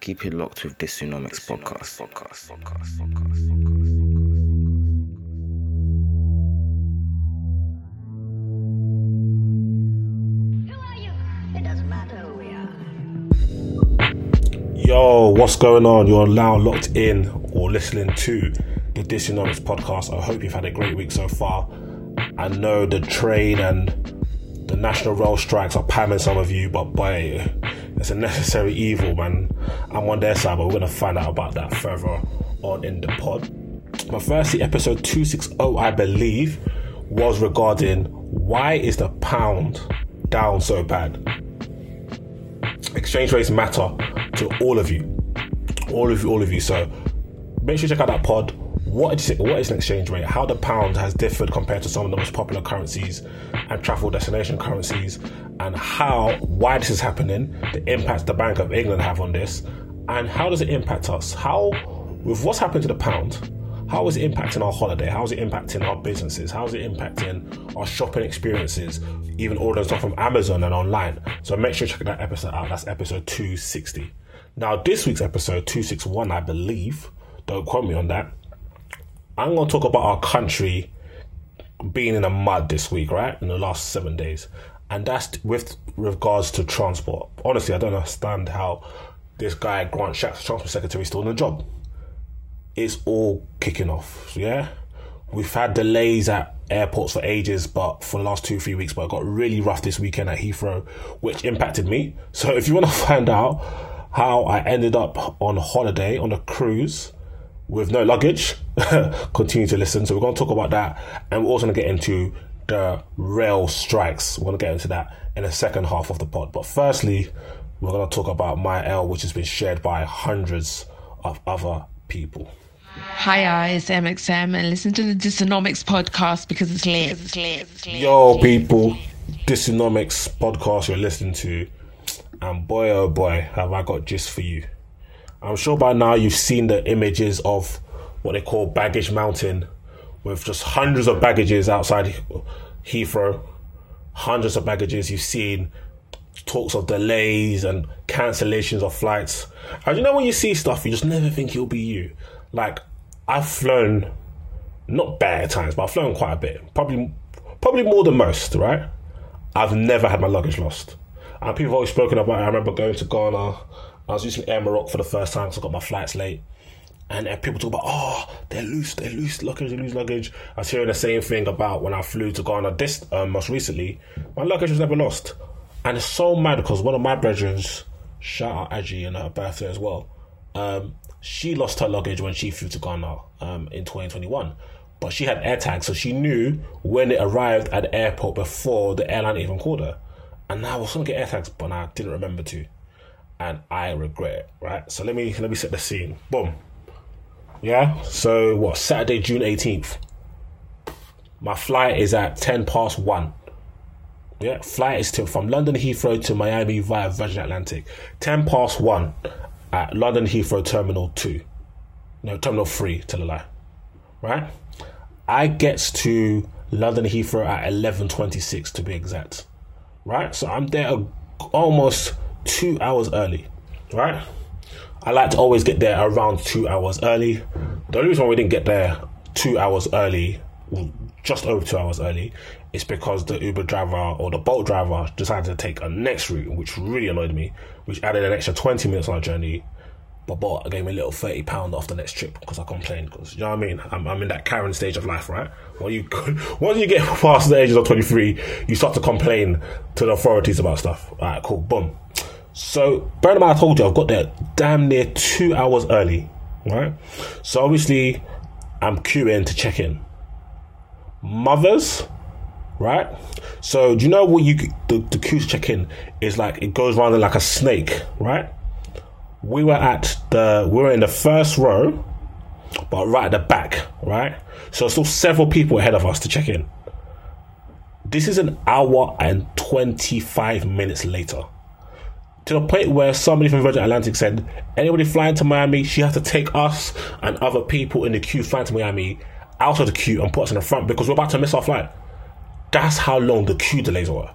keep it locked with this Dysonomics podcast. podcast, podcast, podcast, Yo, what's going on? You're now locked in or listening to the Dysonomics podcast. I hope you've had a great week so far. I know the train and the national rail strikes are pamming some of you, but boy, it's a necessary evil, man. I'm on their side, but we're gonna find out about that further on in the pod. But firstly, episode 260, I believe, was regarding why is the pound down so bad? Exchange rates matter to all of you. All of you, all of you. So make sure you check out that pod. What is, what is an exchange rate? How the pound has differed compared to some of the most popular currencies and travel destination currencies, and how why this is happening, the impact the Bank of England have on this, and how does it impact us? How with what's happened to the pound, how is it impacting our holiday? How is it impacting our businesses? How is it impacting our shopping experiences? Even ordering stuff from Amazon and online. So make sure you check that episode out. That's episode 260. Now, this week's episode 261, I believe, don't quote me on that. I'm going to talk about our country being in the mud this week, right? In the last seven days. And that's with regards to transport. Honestly, I don't understand how this guy, Grant Shapps, Transport Secretary, is still in the job it's all kicking off. Yeah, we've had delays at airports for ages, but for the last two three weeks, but it got really rough this weekend at Heathrow, which impacted me. So if you want to find out how I ended up on holiday on a cruise with no luggage, continue to listen. So we're going to talk about that, and we're also going to get into the rail strikes. We're going to get into that in the second half of the pod. But firstly, we're going to talk about my L, which has been shared by hundreds of other people. Hi, it's MXM, and listen to the Dysonomics podcast because it's lit. It's lit. It's lit. Yo, people, Dysonomics podcast you're listening to, and boy, oh boy, have I got gist for you. I'm sure by now you've seen the images of what they call Baggage Mountain, with just hundreds of baggages outside Heathrow, hundreds of baggages. You've seen talks of delays and cancellations of flights. And you know when you see stuff, you just never think it'll be you. Like I've flown, not bad times, but I've flown quite a bit. Probably, probably more than most. Right? I've never had my luggage lost. And people have always spoken about. It. I remember going to Ghana. I was using Air Morocco for the first time because I got my flights late. And people talk about, oh, they're loose, they're loose luggage, they loose luggage. I was hearing the same thing about when I flew to Ghana this um, most recently. My luggage was never lost. And it's so mad because one of my brethren, shout out Aji and her birthday as well, um, she lost her luggage when she flew to Ghana um, in 2021. But she had AirTags, so she knew when it arrived at the airport before the airline even called her. And now I was gonna get AirTags, but I didn't remember to, and I regret it. Right. So let me let me set the scene. Boom. Yeah. So what? Saturday, June 18th. My flight is at 10 past one. Yeah, flight is to, from London Heathrow to Miami via Virgin Atlantic. 10 past 1 at London Heathrow Terminal 2. No, Terminal 3, tell a lie. Right? I gets to London Heathrow at 11.26 to be exact. Right? So I'm there almost two hours early. Right? I like to always get there around two hours early. The only reason we didn't get there two hours early, just over two hours early, is because the Uber driver or the Bolt driver decided to take a next route, which really annoyed me, which added an extra 20 minutes on our journey. But Bolt gave me a little 30 pound off the next trip because I complained. Because you know what I mean? I'm, I'm in that Karen stage of life, right? When you once you get past the ages of 23, you start to complain to the authorities about stuff. All right, cool, boom. So, bear in mind, I told you I've got there damn near two hours early, right? So obviously, I'm queuing to check in. Mothers, right? So do you know what you the, the queue check in is like? It goes around like a snake, right? We were at the we were in the first row, but right at the back, right? So still several people ahead of us to check in. This is an hour and twenty five minutes later. To the point where somebody from Virgin Atlantic said, anybody flying to Miami, she has to take us and other people in the queue flying to Miami out of the queue and put us in the front because we're about to miss our flight. That's how long the queue delays were.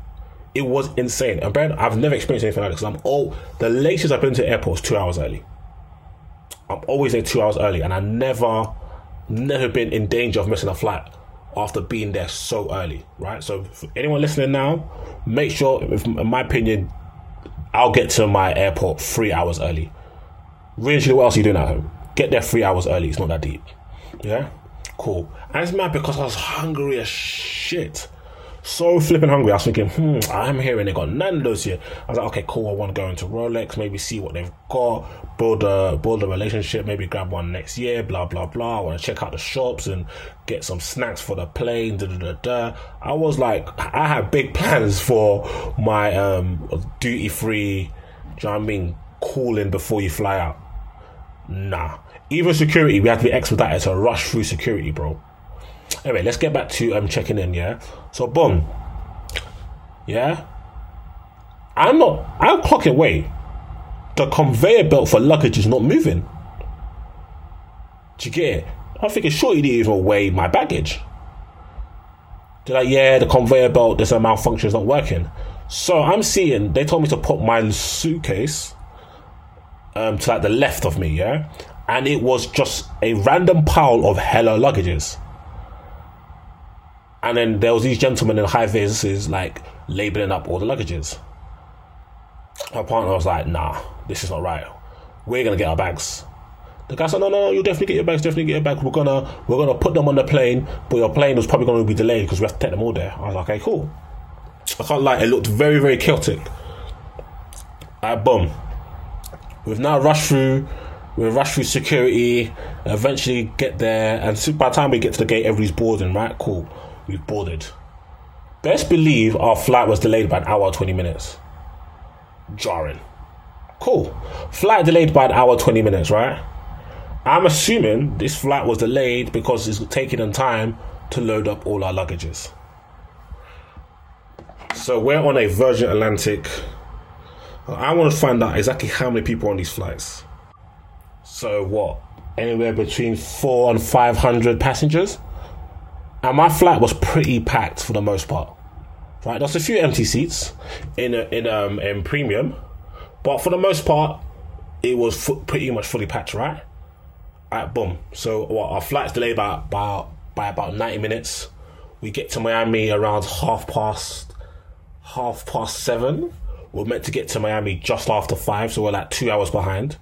It was insane. And Ben, I've never experienced anything like this. I'm all the latest I've been to airports two hours early. I'm always there two hours early, and I never, never been in danger of missing a flight after being there so early. Right. So, for anyone listening now, make sure, in my opinion, I'll get to my airport three hours early. Really, what else are you doing at home? Get there three hours early. It's not that deep. Yeah, cool. And it's mad because I was hungry as shit so flipping hungry. I was thinking, hmm, I'm hearing they got Nando's here. I was like, okay, cool. I want to go into Rolex, maybe see what they've got, build a build a relationship, maybe grab one next year. Blah blah blah. I want to check out the shops and get some snacks for the plane. Da da da da. I was like, I had big plans for my um, duty free. Do you know what I mean? Cooling before you fly out. Nah. Even security, we had to be expedited to rush through security, bro. Anyway, let's get back to um checking in. Yeah. So boom. Yeah. I'm not. I'm clocking. Wait. The conveyor belt for luggage is not moving. Do you get it? I'm thinking, sure, you didn't even weigh my baggage. They're like, yeah, the conveyor belt, there's a malfunction, it's not working. So I'm seeing, they told me to put my suitcase um, to like the left of me, yeah? And it was just a random pile of hella luggages. And then there was these gentlemen in high vis like labeling up all the luggages. My partner was like, nah, this is not right. We're gonna get our bags. The guy said, no, no, no, you'll definitely get your bags, definitely get your bags. We're gonna we're gonna put them on the plane, but your plane was probably gonna be delayed because we have to take them all there. I was like, okay, cool. I can't lie, it looked very, very chaotic. Alright, boom. We've now rushed through we rush through security, eventually get there, and by the time we get to the gate, everybody's boarding, right? Cool we boarded. Best believe our flight was delayed by an hour 20 minutes. Jarring. Cool. Flight delayed by an hour 20 minutes, right? I'm assuming this flight was delayed because it's taking them time to load up all our luggages. So we're on a Virgin Atlantic. I want to find out exactly how many people on these flights. So what? Anywhere between four and five hundred passengers? And my flight was pretty packed for the most part. Right, there's a few empty seats in in um in premium, but for the most part, it was pretty much fully packed. Right, Alright, boom. So what? Our flight's delayed by about by about ninety minutes. We get to Miami around half past half past seven. We're meant to get to Miami just after five, so we're like two hours behind.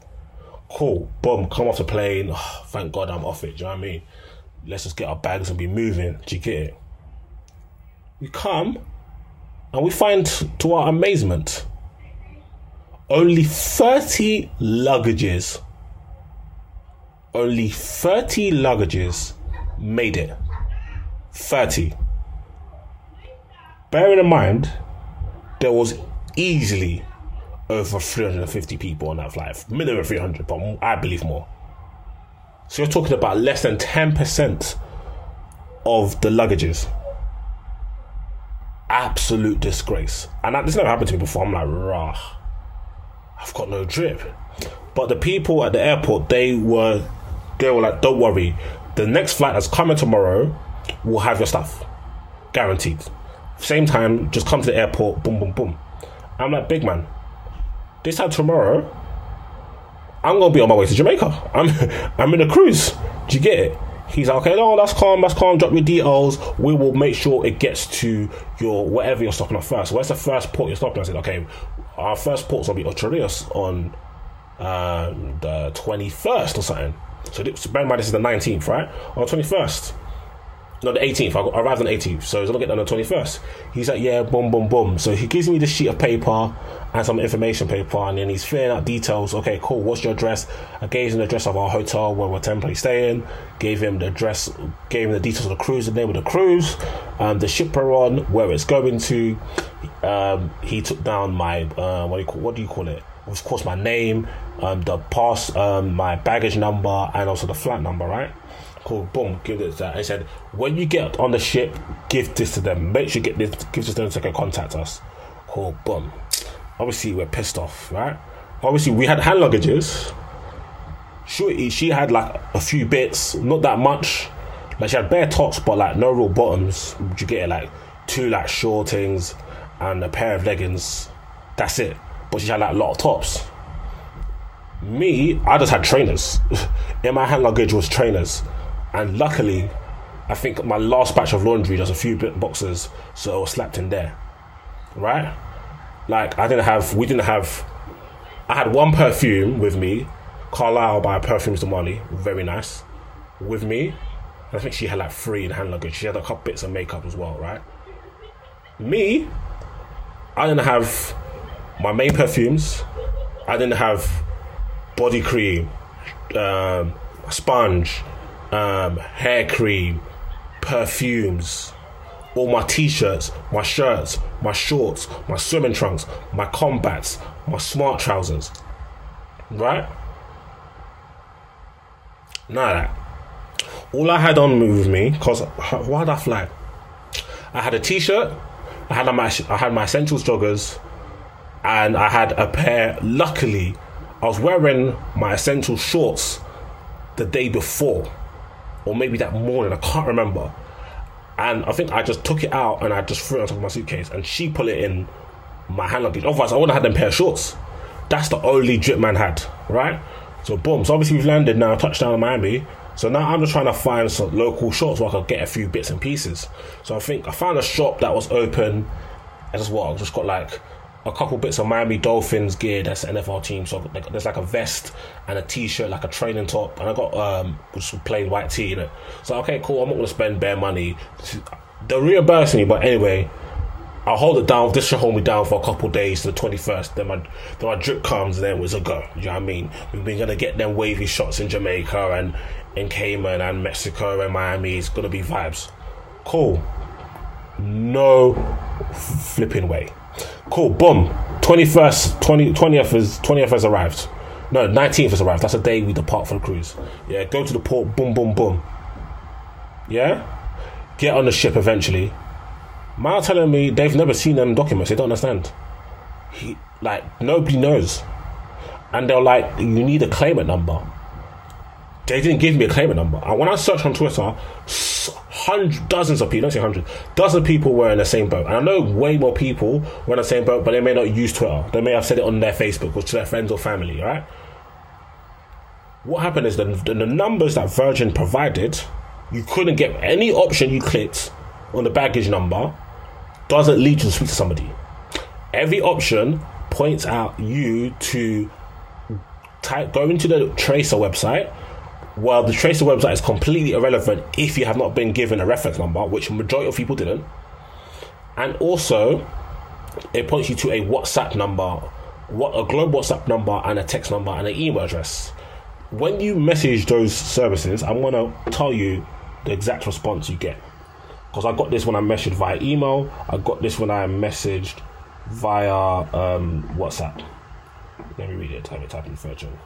Cool. Boom. Come off the plane. Oh, thank God I'm off it. Do you know what I mean? Let's just get our bags and be moving. Do you get it? We come and we find, to our amazement, only 30 luggages. Only 30 luggages made it. 30. Bearing in mind, there was easily over 350 people on that flight. Minimum 300, but I believe more. So you're talking about less than 10% of the luggages. Absolute disgrace. And that, this never happened to me before. I'm like, rah, I've got no drip. But the people at the airport, they were, they were like, don't worry. The next flight that's coming tomorrow will have your stuff. Guaranteed. Same time, just come to the airport, boom, boom, boom. I'm like, big man, this time tomorrow, I'm gonna be on my way to Jamaica. I'm I'm in a cruise. Do you get it? He's like, okay, no, that's calm, that's calm. Drop your details. We will make sure it gets to your whatever you're stopping at first. Where's the first port you're stopping? At? I said, okay, our first port's gonna be Ocho on um, the 21st or something. So, this, bear in mind, this is the 19th, right? On the 21st. No, the 18th. I arrived on the 18th, so he's gonna on the 21st. He's like, yeah, boom, boom, boom. So he gives me the sheet of paper and some information paper, and then he's filling out details. Okay, cool. What's your address? I gave him the address of our hotel where we're temporarily staying. Gave him the address, gave him the details of the cruise, the name of the cruise, um, the ship we're on, where it's going to. Um, he took down my uh, what do you call what do you call it? Of course, my name, um, the pass, um, my baggage number, and also the flight number, right? Cool, boom, give it that. I said, when you get on the ship, give this to them. Make sure you get this, give this to them so they can contact us. Cool, boom. Obviously, we're pissed off, right? Obviously, we had hand luggages. She, she had like a few bits, not that much. Like she had bare tops, but like no real bottoms. You get it, like two like shortings and a pair of leggings. That's it. But she had like a lot of tops. Me, I just had trainers. In my hand luggage was trainers and luckily, I think my last batch of laundry, there's a few boxes, so it was slapped in there, right? Like I didn't have, we didn't have. I had one perfume with me, Carlisle by Parfums de Marly, very nice, with me. I think she had like three in hand luggage. She had a couple bits of makeup as well, right? Me, I didn't have my main perfumes. I didn't have body cream, um, sponge, um, hair cream, perfumes, all my t-shirts, my shirts, my shorts, my swimming trunks, my combats, my smart trousers. Right? Of that. All I had on with me, cause why did I fly? I had a t-shirt, I had my I had my essentials joggers, and I had a pair. Luckily, I was wearing my essential shorts the day before or maybe that morning. I can't remember. And I think I just took it out and I just threw it on top of my suitcase. And she put it in my hand luggage. Otherwise, I wouldn't have had them pair of shorts. That's the only drip man had, right? So boom. So obviously we've landed now, touchdown in Miami. So now I'm just trying to find some local shops where I could get a few bits and pieces. So I think I found a shop that was open. I just what I just got like a couple bits of Miami Dolphins gear. That's NFL team. So there's like a vest and a t-shirt, like a training top, and I got um just plain white tee in it. So okay, cool. I'm not gonna spend bare money. They're reimburse me, but anyway. I'll hold it down. This should hold me down for a couple days to the 21st. Then my, then my drip comes, then it was a go. You know what I mean? We've been gonna get them wavy shots in Jamaica and in Cayman and Mexico and Miami. It's gonna be vibes. Cool. No flipping way. Cool, boom. 21st, 20, 20th, is, 20th has arrived. No, 19th has arrived. That's the day we depart for the cruise. Yeah, go to the port, boom, boom, boom. Yeah? Get on the ship eventually. Man telling me they've never seen them documents. They don't understand. He, like, nobody knows. And they're like, you need a claimant number. They didn't give me a claimant number. And when I searched on Twitter, hundreds, dozens of people, don't say hundreds, dozens of people were in the same boat. And I know way more people were in the same boat, but they may not use Twitter. They may have said it on their Facebook or to their friends or family, right? What happened is the, the, numbers that Virgin provided, you couldn't get any option you clicked on the baggage number doesn't lead you to speak to somebody. Every option points out you to type go into the tracer website well, the tracer website is completely irrelevant if you have not been given a reference number, which majority of people didn't. And also, it points you to a WhatsApp number, what a global WhatsApp number, and a text number and an email address. When you message those services, I'm gonna tell you the exact response you get. Because I got this when I messaged via email. I got this when I messaged via um, WhatsApp. Let me read it. Let me type in Virgin.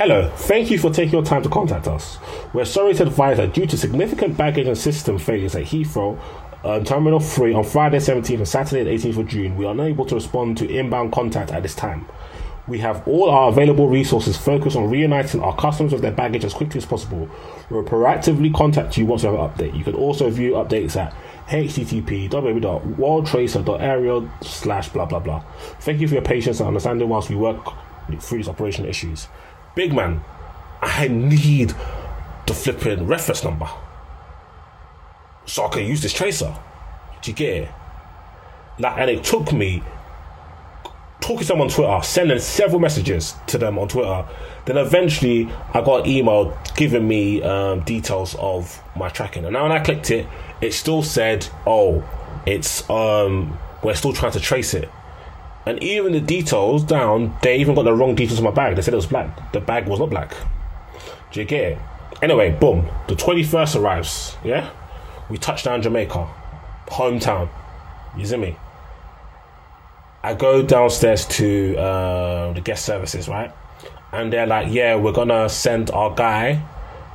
Hello, thank you for taking your time to contact us. We're sorry to advise that due to significant baggage and system failures at Heathrow, uh, Terminal 3 on Friday 17th and Saturday 18th of June, we are unable to respond to inbound contact at this time. We have all our available resources focused on reuniting our customers with their baggage as quickly as possible. We'll proactively contact you once we have an update. You can also view updates at http www.worldtracer.aero slash blah blah blah. Thank you for your patience and understanding whilst we work through these operational issues big man, I need the flipping reference number. So I can use this tracer. Do you get it? Like, and it took me talking to them on Twitter, sending several messages to them on Twitter. Then eventually, I got an email giving me um, details of my tracking. And now when I clicked it, it still said, "Oh, it's um, we're still trying to trace it." And even the details down, they even got the wrong details on my bag. They said it was black. The bag was not black. Do? Anyway, boom. The 21st arrives. Yeah? We touch down Jamaica. Hometown. You see me? I go downstairs to uh, the guest services, right? And they're like, yeah, we're gonna send our guy,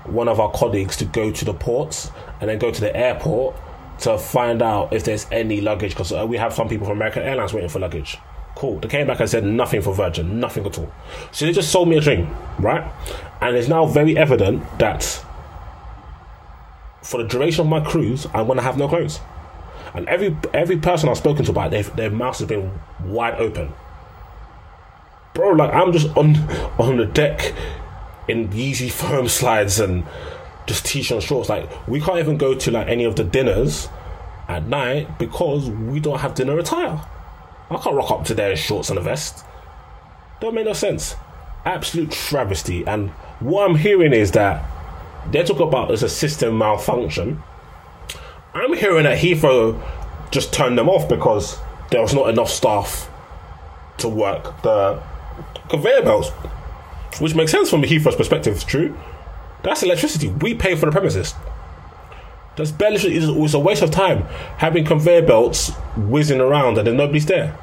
one of our colleagues, to go to the ports and then go to the airport to find out if there's any luggage because uh, we have some people from American Airlines waiting for luggage. Cool. They came back and said nothing for Virgin, nothing at all. So they just sold me a dream, right? And it's now very evident that for the duration of my cruise, I'm gonna have no clothes. And every every person I've spoken to about it, their mouths have been wide open. Bro, like I'm just on on the deck in Yeezy firm slides and just t-shirt and shorts. Like we can't even go to like any of the dinners at night because we don't have dinner attire. I can't rock up to there in shorts and a vest. Don't make no sense. Absolute travesty. And what I'm hearing is that they talk about as a system malfunction. I'm hearing that Heathrow just turned them off because there was not enough staff to work the conveyor belts, which makes sense from Heathrow's perspective. It's True, that's electricity. We pay for the premises. That's barely. It's a waste of time having conveyor belts whizzing around and then nobody's there.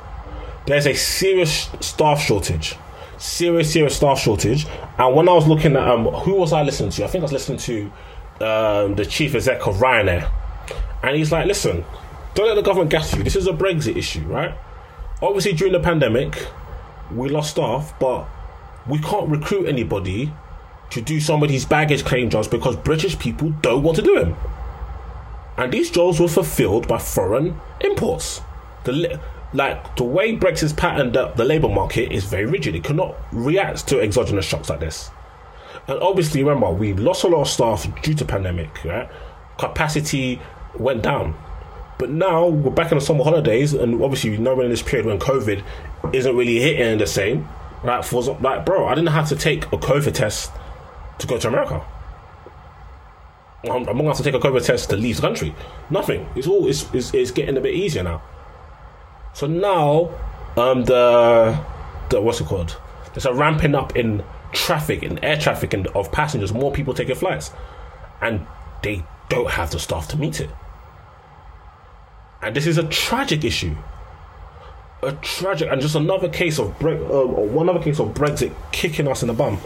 There's a serious staff shortage. Serious, serious staff shortage. And when I was looking at um, who was I listening to? I think I was listening to um, the chief exec of Ryanair, and he's like, "Listen, don't let the government gas you. This is a Brexit issue, right? Obviously, during the pandemic, we lost staff, but we can't recruit anybody to do some of these baggage claim jobs because British people don't want to do them. And these jobs were fulfilled by foreign imports. The like the way Brexit's patterned up the labour market is very rigid. It cannot react to exogenous shocks like this. And obviously, remember, we lost a lot of staff due to pandemic. Right? Capacity went down. But now we're back in the summer holidays, and obviously, you know, we're in this period when COVID isn't really hitting the same. Like, for like, bro, I didn't have to take a COVID test to go to America. I'm, I'm gonna have to take a COVID test to leave the country. Nothing. It's all. It's, it's, it's getting a bit easier now. So now, um, the the what's it called? There's a ramping up in traffic, in air traffic, and of passengers. More people taking flights, and they don't have the staff to meet it. And this is a tragic issue. A tragic, and just another case of Bre- uh, one other case of Brexit kicking us in the bum.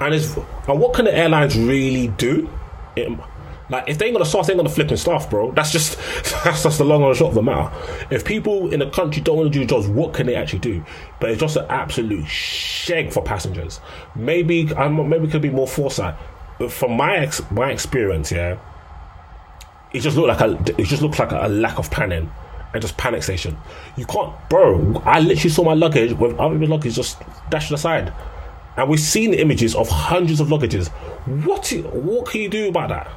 And is and what can the airlines really do? It, like if they ain't gonna start, they ain't gonna flip flipping staff, bro. That's just that's just the long and short of the matter. If people in the country don't want to do jobs, what can they actually do? But it's just an absolute shag for passengers. Maybe I'm maybe could be more foresight. But from my ex, my experience, yeah, it just looked like a it just looks like a, lack of planning and just panic station. You can't, bro. I literally saw my luggage with other luggage just dashed aside, and we've seen the images of hundreds of luggages. What what can you do about that?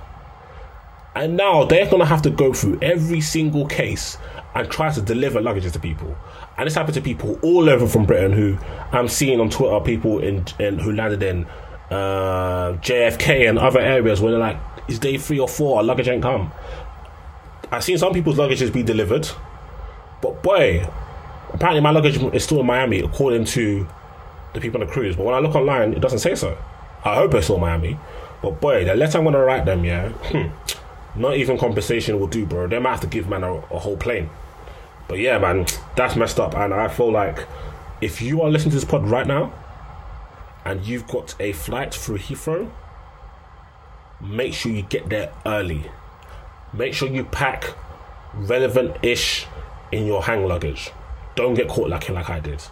And now they're gonna have to go through every single case and try to deliver luggages to people. And this happened to people all over from Britain who I'm seeing on Twitter people in, in who landed in uh, JFK and other areas where they're like, it's day three or four, our luggage ain't come. I've seen some people's luggages be delivered, but boy, apparently my luggage is still in Miami according to the people on the cruise. But when I look online, it doesn't say so. I hope it's still Miami. But boy, the letter I'm gonna write them, yeah, hmm, not even compensation will do, bro. They might have to give man a, a whole plane. But yeah, man, that's messed up, and I feel like if you are listening to this pod right now, and you've got a flight through Heathrow, make sure you get there early. Make sure you pack relevant ish in your hang luggage. Don't get caught lacking like I did.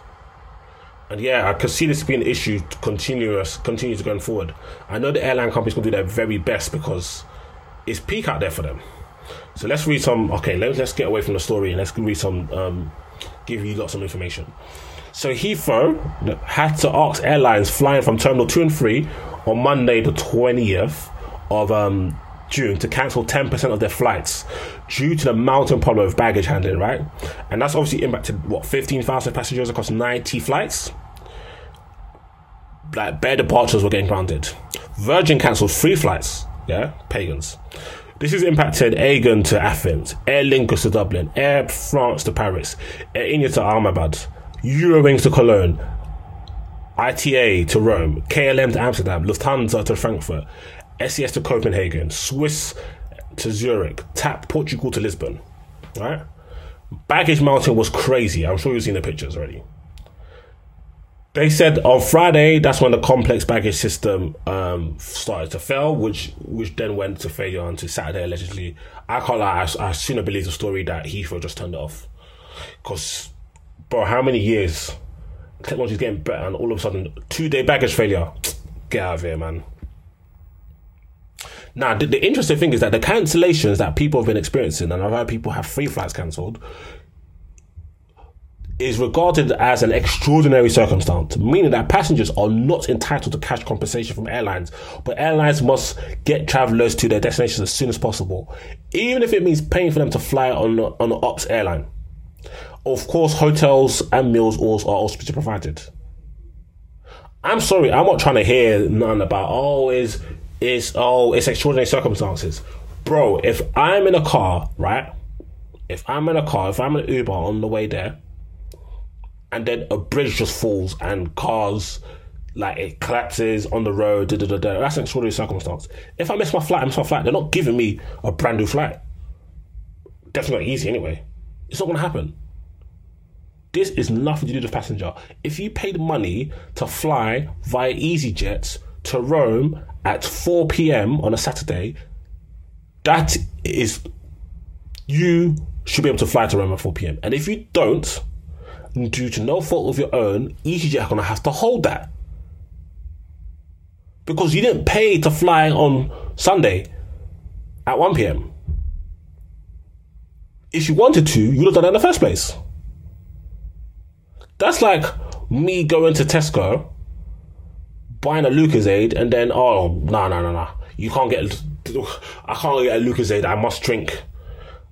And yeah, I could see this being an issue continuous, continues going forward. I know the airline companies can do their very best because it's peak out there for them. So let's read some. Okay, let's let's get away from the story and let's read some. Um, give you lots of information. So Heathrow had to ask airlines flying from Terminal Two and Three on Monday, the twentieth of um, June to cancel 10% of their flights due to the mountain problem of baggage handling, right? And that's obviously impacted, what, 15,000 passengers across 90 flights? Like, bare departures were getting grounded. Virgin cancelled three flights, yeah, pagans. This has impacted Aegean to Athens, Aer Lingus to Dublin, Air France to Paris, Air India to Ahmedabad, Eurowings to Cologne, ITA to Rome, KLM to Amsterdam, Lufthansa to Frankfurt, SAS to Copenhagen, Swiss to Zurich, TAP Portugal to Lisbon. Right? Baggage mountain was crazy. I'm sure you've seen the pictures already. They said on Friday that's when the complex baggage system um, started to fail, which which then went to failure onto Saturday allegedly. I can't lie, I, I sooner believe the story that Heathrow just turned it off. Because, bro, how many years technology's getting better and all of a sudden two day baggage failure? Get out of here, man. Now, the, the, interesting thing is that the cancellations that people have been experiencing, and I've had people have free flights cancelled, is regarded as an extraordinary circumstance, meaning that passengers are not entitled to cash compensation from airlines, but airlines must get travelers to their destinations as soon as possible, even if it means paying for them to fly on on an ops airline. Of course, hotels and meals also are also provided. I'm sorry, I'm not trying to hear none about oh is oh it's extraordinary circumstances, bro. If I'm in a car, right? If I'm in a car, if I'm in an Uber on the way there, and then a bridge just falls and cars like it collapses on the road, da, da, da, da. that's an extraordinary circumstance. If I miss my flight, I miss my flight. They're not giving me a brand new flight. Definitely not easy anyway. It's not going to happen. This is nothing to do with passenger. If you paid money to fly via EasyJet to Rome at 4 p.m. on a Saturday, that is you should be able to fly to Rome at 4 p.m. And if you don't, due to no fault of your own, EasyJet are gonna have to hold that. Because you didn't pay to fly on Sunday at 1 p.m. If you wanted to, you would have done that in the first place. That's like me going to Tesco, buying a Lucozade, and then oh no no no no, you can't get. I can't get a Lucozade. I must drink.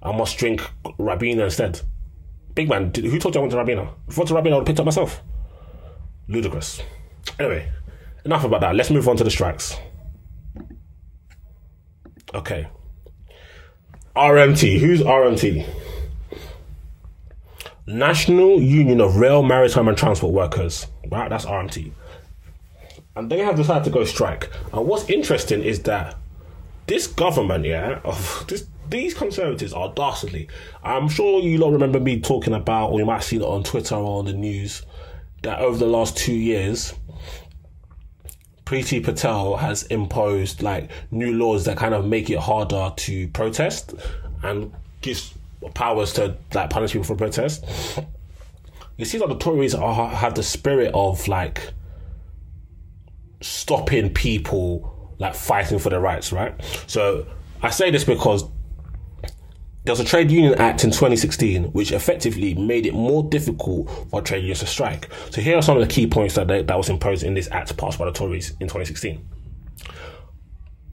I must drink Ribena instead. Big man, who told you I went to Ribena If I went to Ribena I would have picked up myself. Ludicrous. Anyway, enough about that. Let's move on to the strikes. Okay. RMT. Who's RMT? National Union of Rail, Maritime and Transport Workers. Right, that's RMT. And they have decided to go strike. And what's interesting is that this government, yeah, of this these conservatives are dastardly. I'm sure you lot remember me talking about, or you might see it on Twitter or on the news, that over the last two years, Priti Patel has imposed like new laws that kind of make it harder to protest and gives powers to like punish people for protest. It seems like the Tories are, have the spirit of like stopping people like fighting for their rights, right? So I say this because there was a trade union act in 2016 which effectively made it more difficult for trade unions to strike. So here are some of the key points that they, that was imposed in this act passed by the Tories in 2016.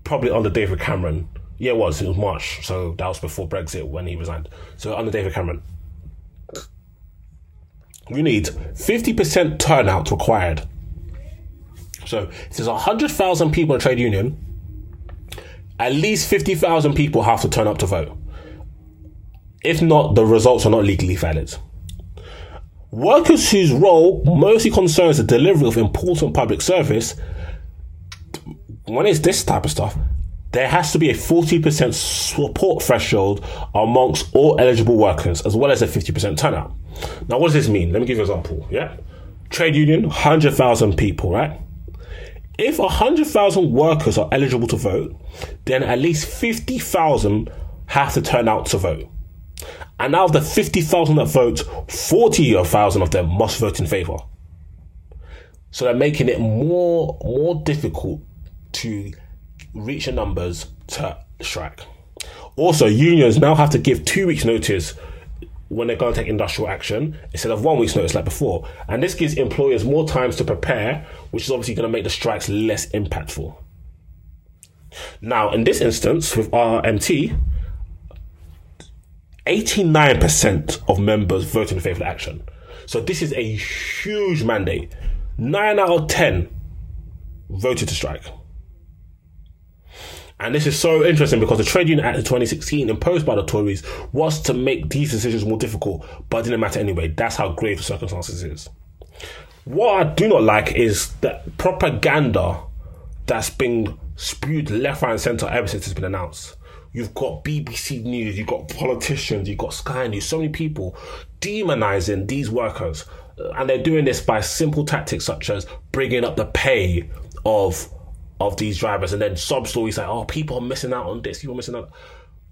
Probably under David Cameron. Yeah, it was. It was March, so that was before Brexit when he resigned. So under David Cameron, you need 50% turnout required. So if there's 100,000 people in a trade union, at least 50,000 people have to turn up to vote. If not, the results are not legally valid. Workers whose role mostly concerns the delivery of important public service, when it's this type of stuff, there has to be a 40% support threshold amongst all eligible workers, as well as a 50% turnout. Now, what does this mean? Let me give you an example. Yeah. Trade union, 100,000 people, right? If 100,000 workers are eligible to vote, then at least 50,000 have to turn out to vote. And out of the 50,000 that vote, 40,000 of them must vote in favour. So they're making it more more difficult to reach the numbers to strike. Also, unions now have to give two weeks' notice when they're going to take industrial action instead of one week's notice like before. And this gives employers more time to prepare, which is obviously going to make the strikes less impactful. Now, in this instance, with RMT, 89% of members voted in favour of action. So this is a huge mandate. 9 out of 10 voted to strike. And this is so interesting because the Trade Union Act of 2016 imposed by the Tories was to make these decisions more difficult, but it didn't matter anyway. That's how grave the circumstances is. What I do not like is the propaganda that's been spewed left, right, and centre ever since it's been announced. You've got BBC News, you've got politicians, you've got Sky News, so many people demonizing these workers. And they're doing this by simple tactics such as bringing up the pay of of these drivers and then sub stories like, oh, people are missing out on this, people are missing out.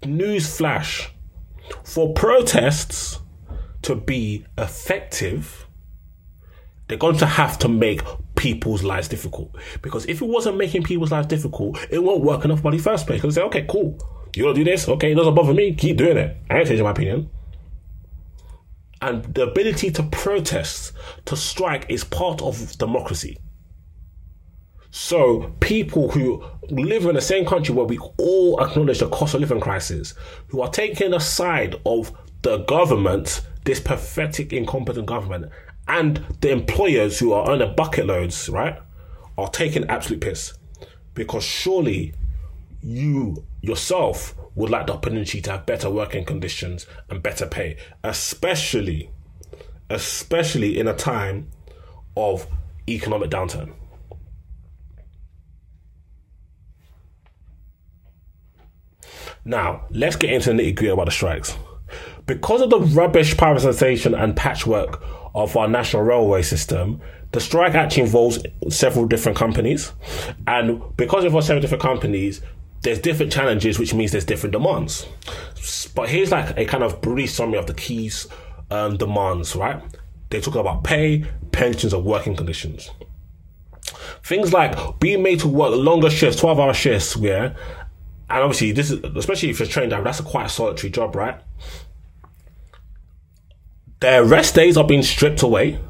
News flash. For protests to be effective, they're going to have to make people's lives difficult. Because if it wasn't making people's lives difficult, it won't work enough the first place. Because say, okay, cool. You want to do this? Okay, it doesn't bother me. Keep doing it. I ain't changing my opinion. And the ability to protest, to strike, is part of democracy. So people who live in the same country where we all acknowledge the cost of living crisis, who are taking the side of the government, this pathetic, incompetent government, and the employers who are earning bucket loads, right, are taking absolute piss. Because surely you yourself would like the opportunity to have better working conditions and better pay, especially, especially in a time of economic downturn. Now, let's get into the nitty gritty about the strikes. Because of the rubbish privatization and patchwork of our national railway system, the strike actually involves several different companies. And because it involves several different companies, there's different challenges, which means there's different demands. But here's like a kind of brief summary of the keys um, demands, right? They talk about pay, pensions, and working conditions. Things like being made to work longer shifts, 12 hour shifts, yeah, and obviously this is especially if you're trained driver, that's a quite solitary job, right? Their rest days are being stripped away,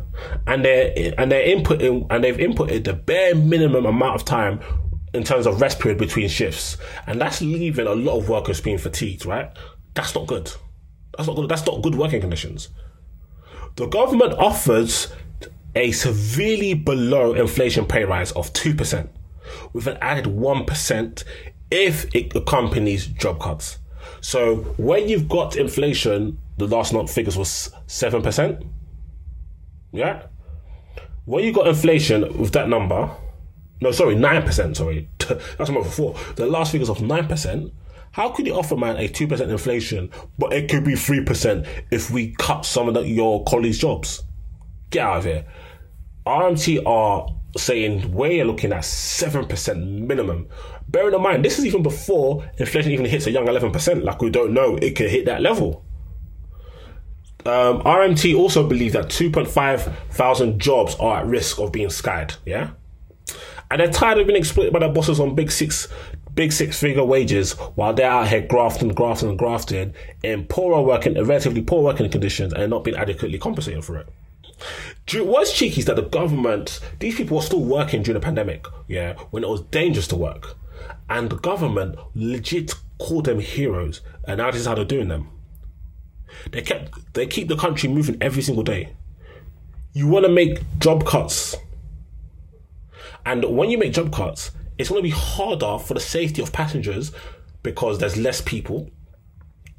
and they're and they're inputting and they've inputted the bare minimum amount of time in terms of rest period between shifts, and that's leaving a lot of workers being fatigued, right? That's not good. That's not good. That's not good working conditions. The government offers a severely below inflation pay rise of two percent, with an added one percent if it accompanies job cuts. So when you've got inflation, the last month figures was seven percent. Yeah. When you got inflation with that number, no, sorry, nine percent. Sorry, that's month before. The last figures of nine percent. How could you offer man a two percent inflation, but it could be three percent if we cut some of the, your colleagues' jobs? Get out of here. RMT are saying we're looking at seven percent minimum. Bearing in mind, this is even before inflation even hits a young 11%. Like, we don't know it could hit that level. Um, RMT also believes that 2.5 thousand jobs are at risk of being skied. Yeah. And they're tired of being exploited by their bosses on big six, big six figure wages while they're out here grafting, grafting, and grafting in poorer working, relatively poor working conditions and not being adequately compensated for it. What's cheeky is that the government, these people were still working during the pandemic, yeah, when it was dangerous to work and the government legit called them heroes, and now this is how they're doing them. They kept they keep the country moving every single day. You want to make job cuts, and when you make job cuts, it's going to be harder for the safety of passengers because there's less people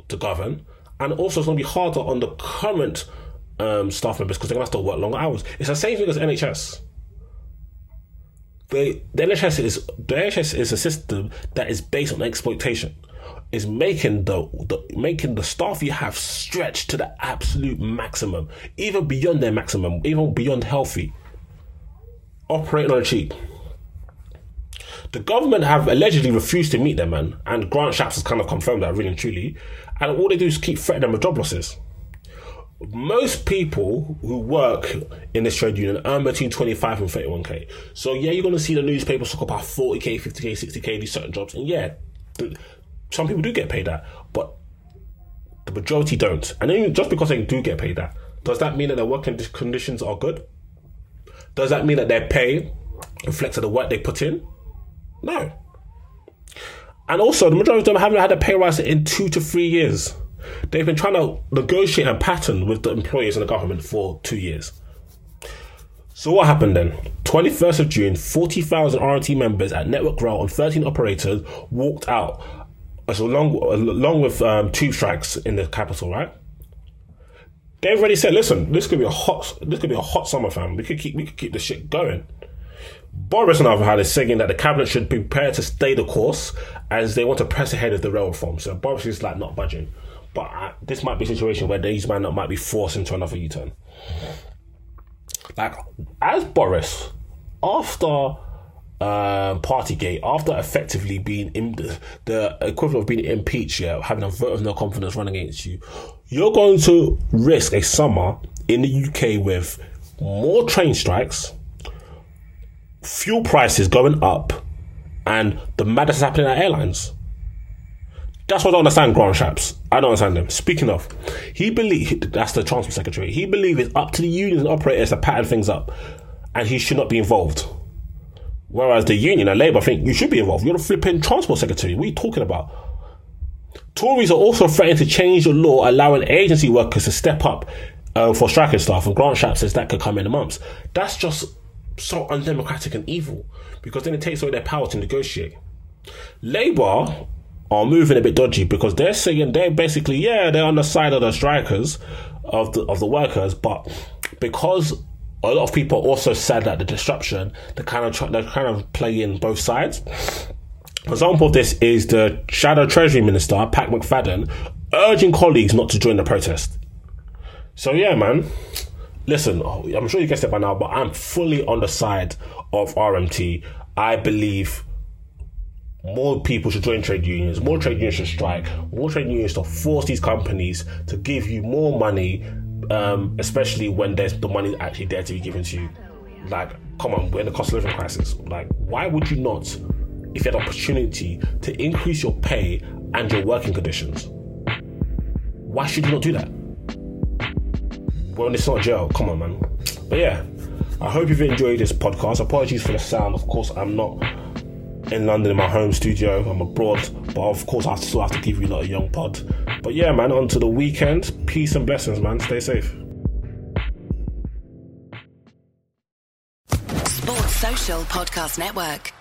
to govern, and also it's going to be harder on the current um, staff members because they're going to have to work longer hours. It's the same thing as NHS the, the NHS is the NHS is a system that is based on exploitation. Is making the, the making the staff you have stretched to the absolute maximum, even beyond their maximum, even beyond healthy. Operating on a cheap. The government have allegedly refused to meet them, man, and Grant Shapps has kind of confirmed that really and truly. And all they do is keep threatening them with job losses most people who work in this trade union earn between 25 and 31k. So yeah, you're going to see the newspapers talk about 40k, 50k, 60k, these certain jobs. And yeah, some people do get paid that, but the majority don't. And then just because they do get paid that, does that mean that their working conditions are good? Does that mean that their pay reflects the work they put in? No. And also, the majority of them haven't had a pay rise in two to three years. They've been trying to negotiate a pattern with the employees and the government for two years. So what happened then? 21st of June, 40,000 RMT members at Network Rail and 13 operators walked out, along, along with um, tube strikes in the capital, right? They've already said, listen, this could be a hot, this could be a hot summer, fam. We could keep, we could keep the shit going. Boris, on the other hand, is saying that the cabinet should be prepared to stay the course as they want to press ahead of the rail reform. So Boris is like not budging. But uh, this might be a situation where these man men might be forced into another U turn. Like, as Boris, after um, Partygate, after effectively being in the, the equivalent of being impeached, yeah, having a vote of no confidence run against you, you're going to risk a summer in the UK with more train strikes fuel prices going up and the madness happening at airlines. That's what I understand, Grant Shapps. I don't understand them. Speaking of, he believed that's the Transport Secretary. He believed it's up to the unions and operators to pattern things up, and he should not be involved. Whereas the union and Labour think you should be involved. You're the flipping Transport Secretary. What are you talking about? Tories are also threatening to change the law allowing agency workers to step up uh, for striking staff, and Grant Shapps says that could come in a month. That's just so undemocratic and evil because then it takes away their power to negotiate. Labour are moving a bit dodgy because they're saying they're basically yeah they're on the side of the strikers of the of the workers, but because a lot of people also said that the disruption they kind of try, they're kind of playing both sides. An example of this is the Shadow Treasury Minister Pat McFadden urging colleagues not to join the protest. So yeah, man, listen, I'm sure you guessed it by now, but I'm fully on the side of RMT. I believe more people should join trade unions, more trade unions should strike, more trade unions to force these companies to give you more money, um, especially when there's the money actually there to be given to you. Like, come on, we're in a cost of living crisis. Like, why would you not, if you had opportunity to increase your pay and your working conditions? Why should you not do that? when it's not jail. Come on, man. But yeah, I hope you've enjoyed this podcast. Apologies for the sound. Of course, I'm not in London in my home studio. I'm abroad, but of course, I still have to give you a lot of young pod. But yeah, man, on to the weekend. Peace and blessings, man. Stay safe. Sports Social Podcast Network.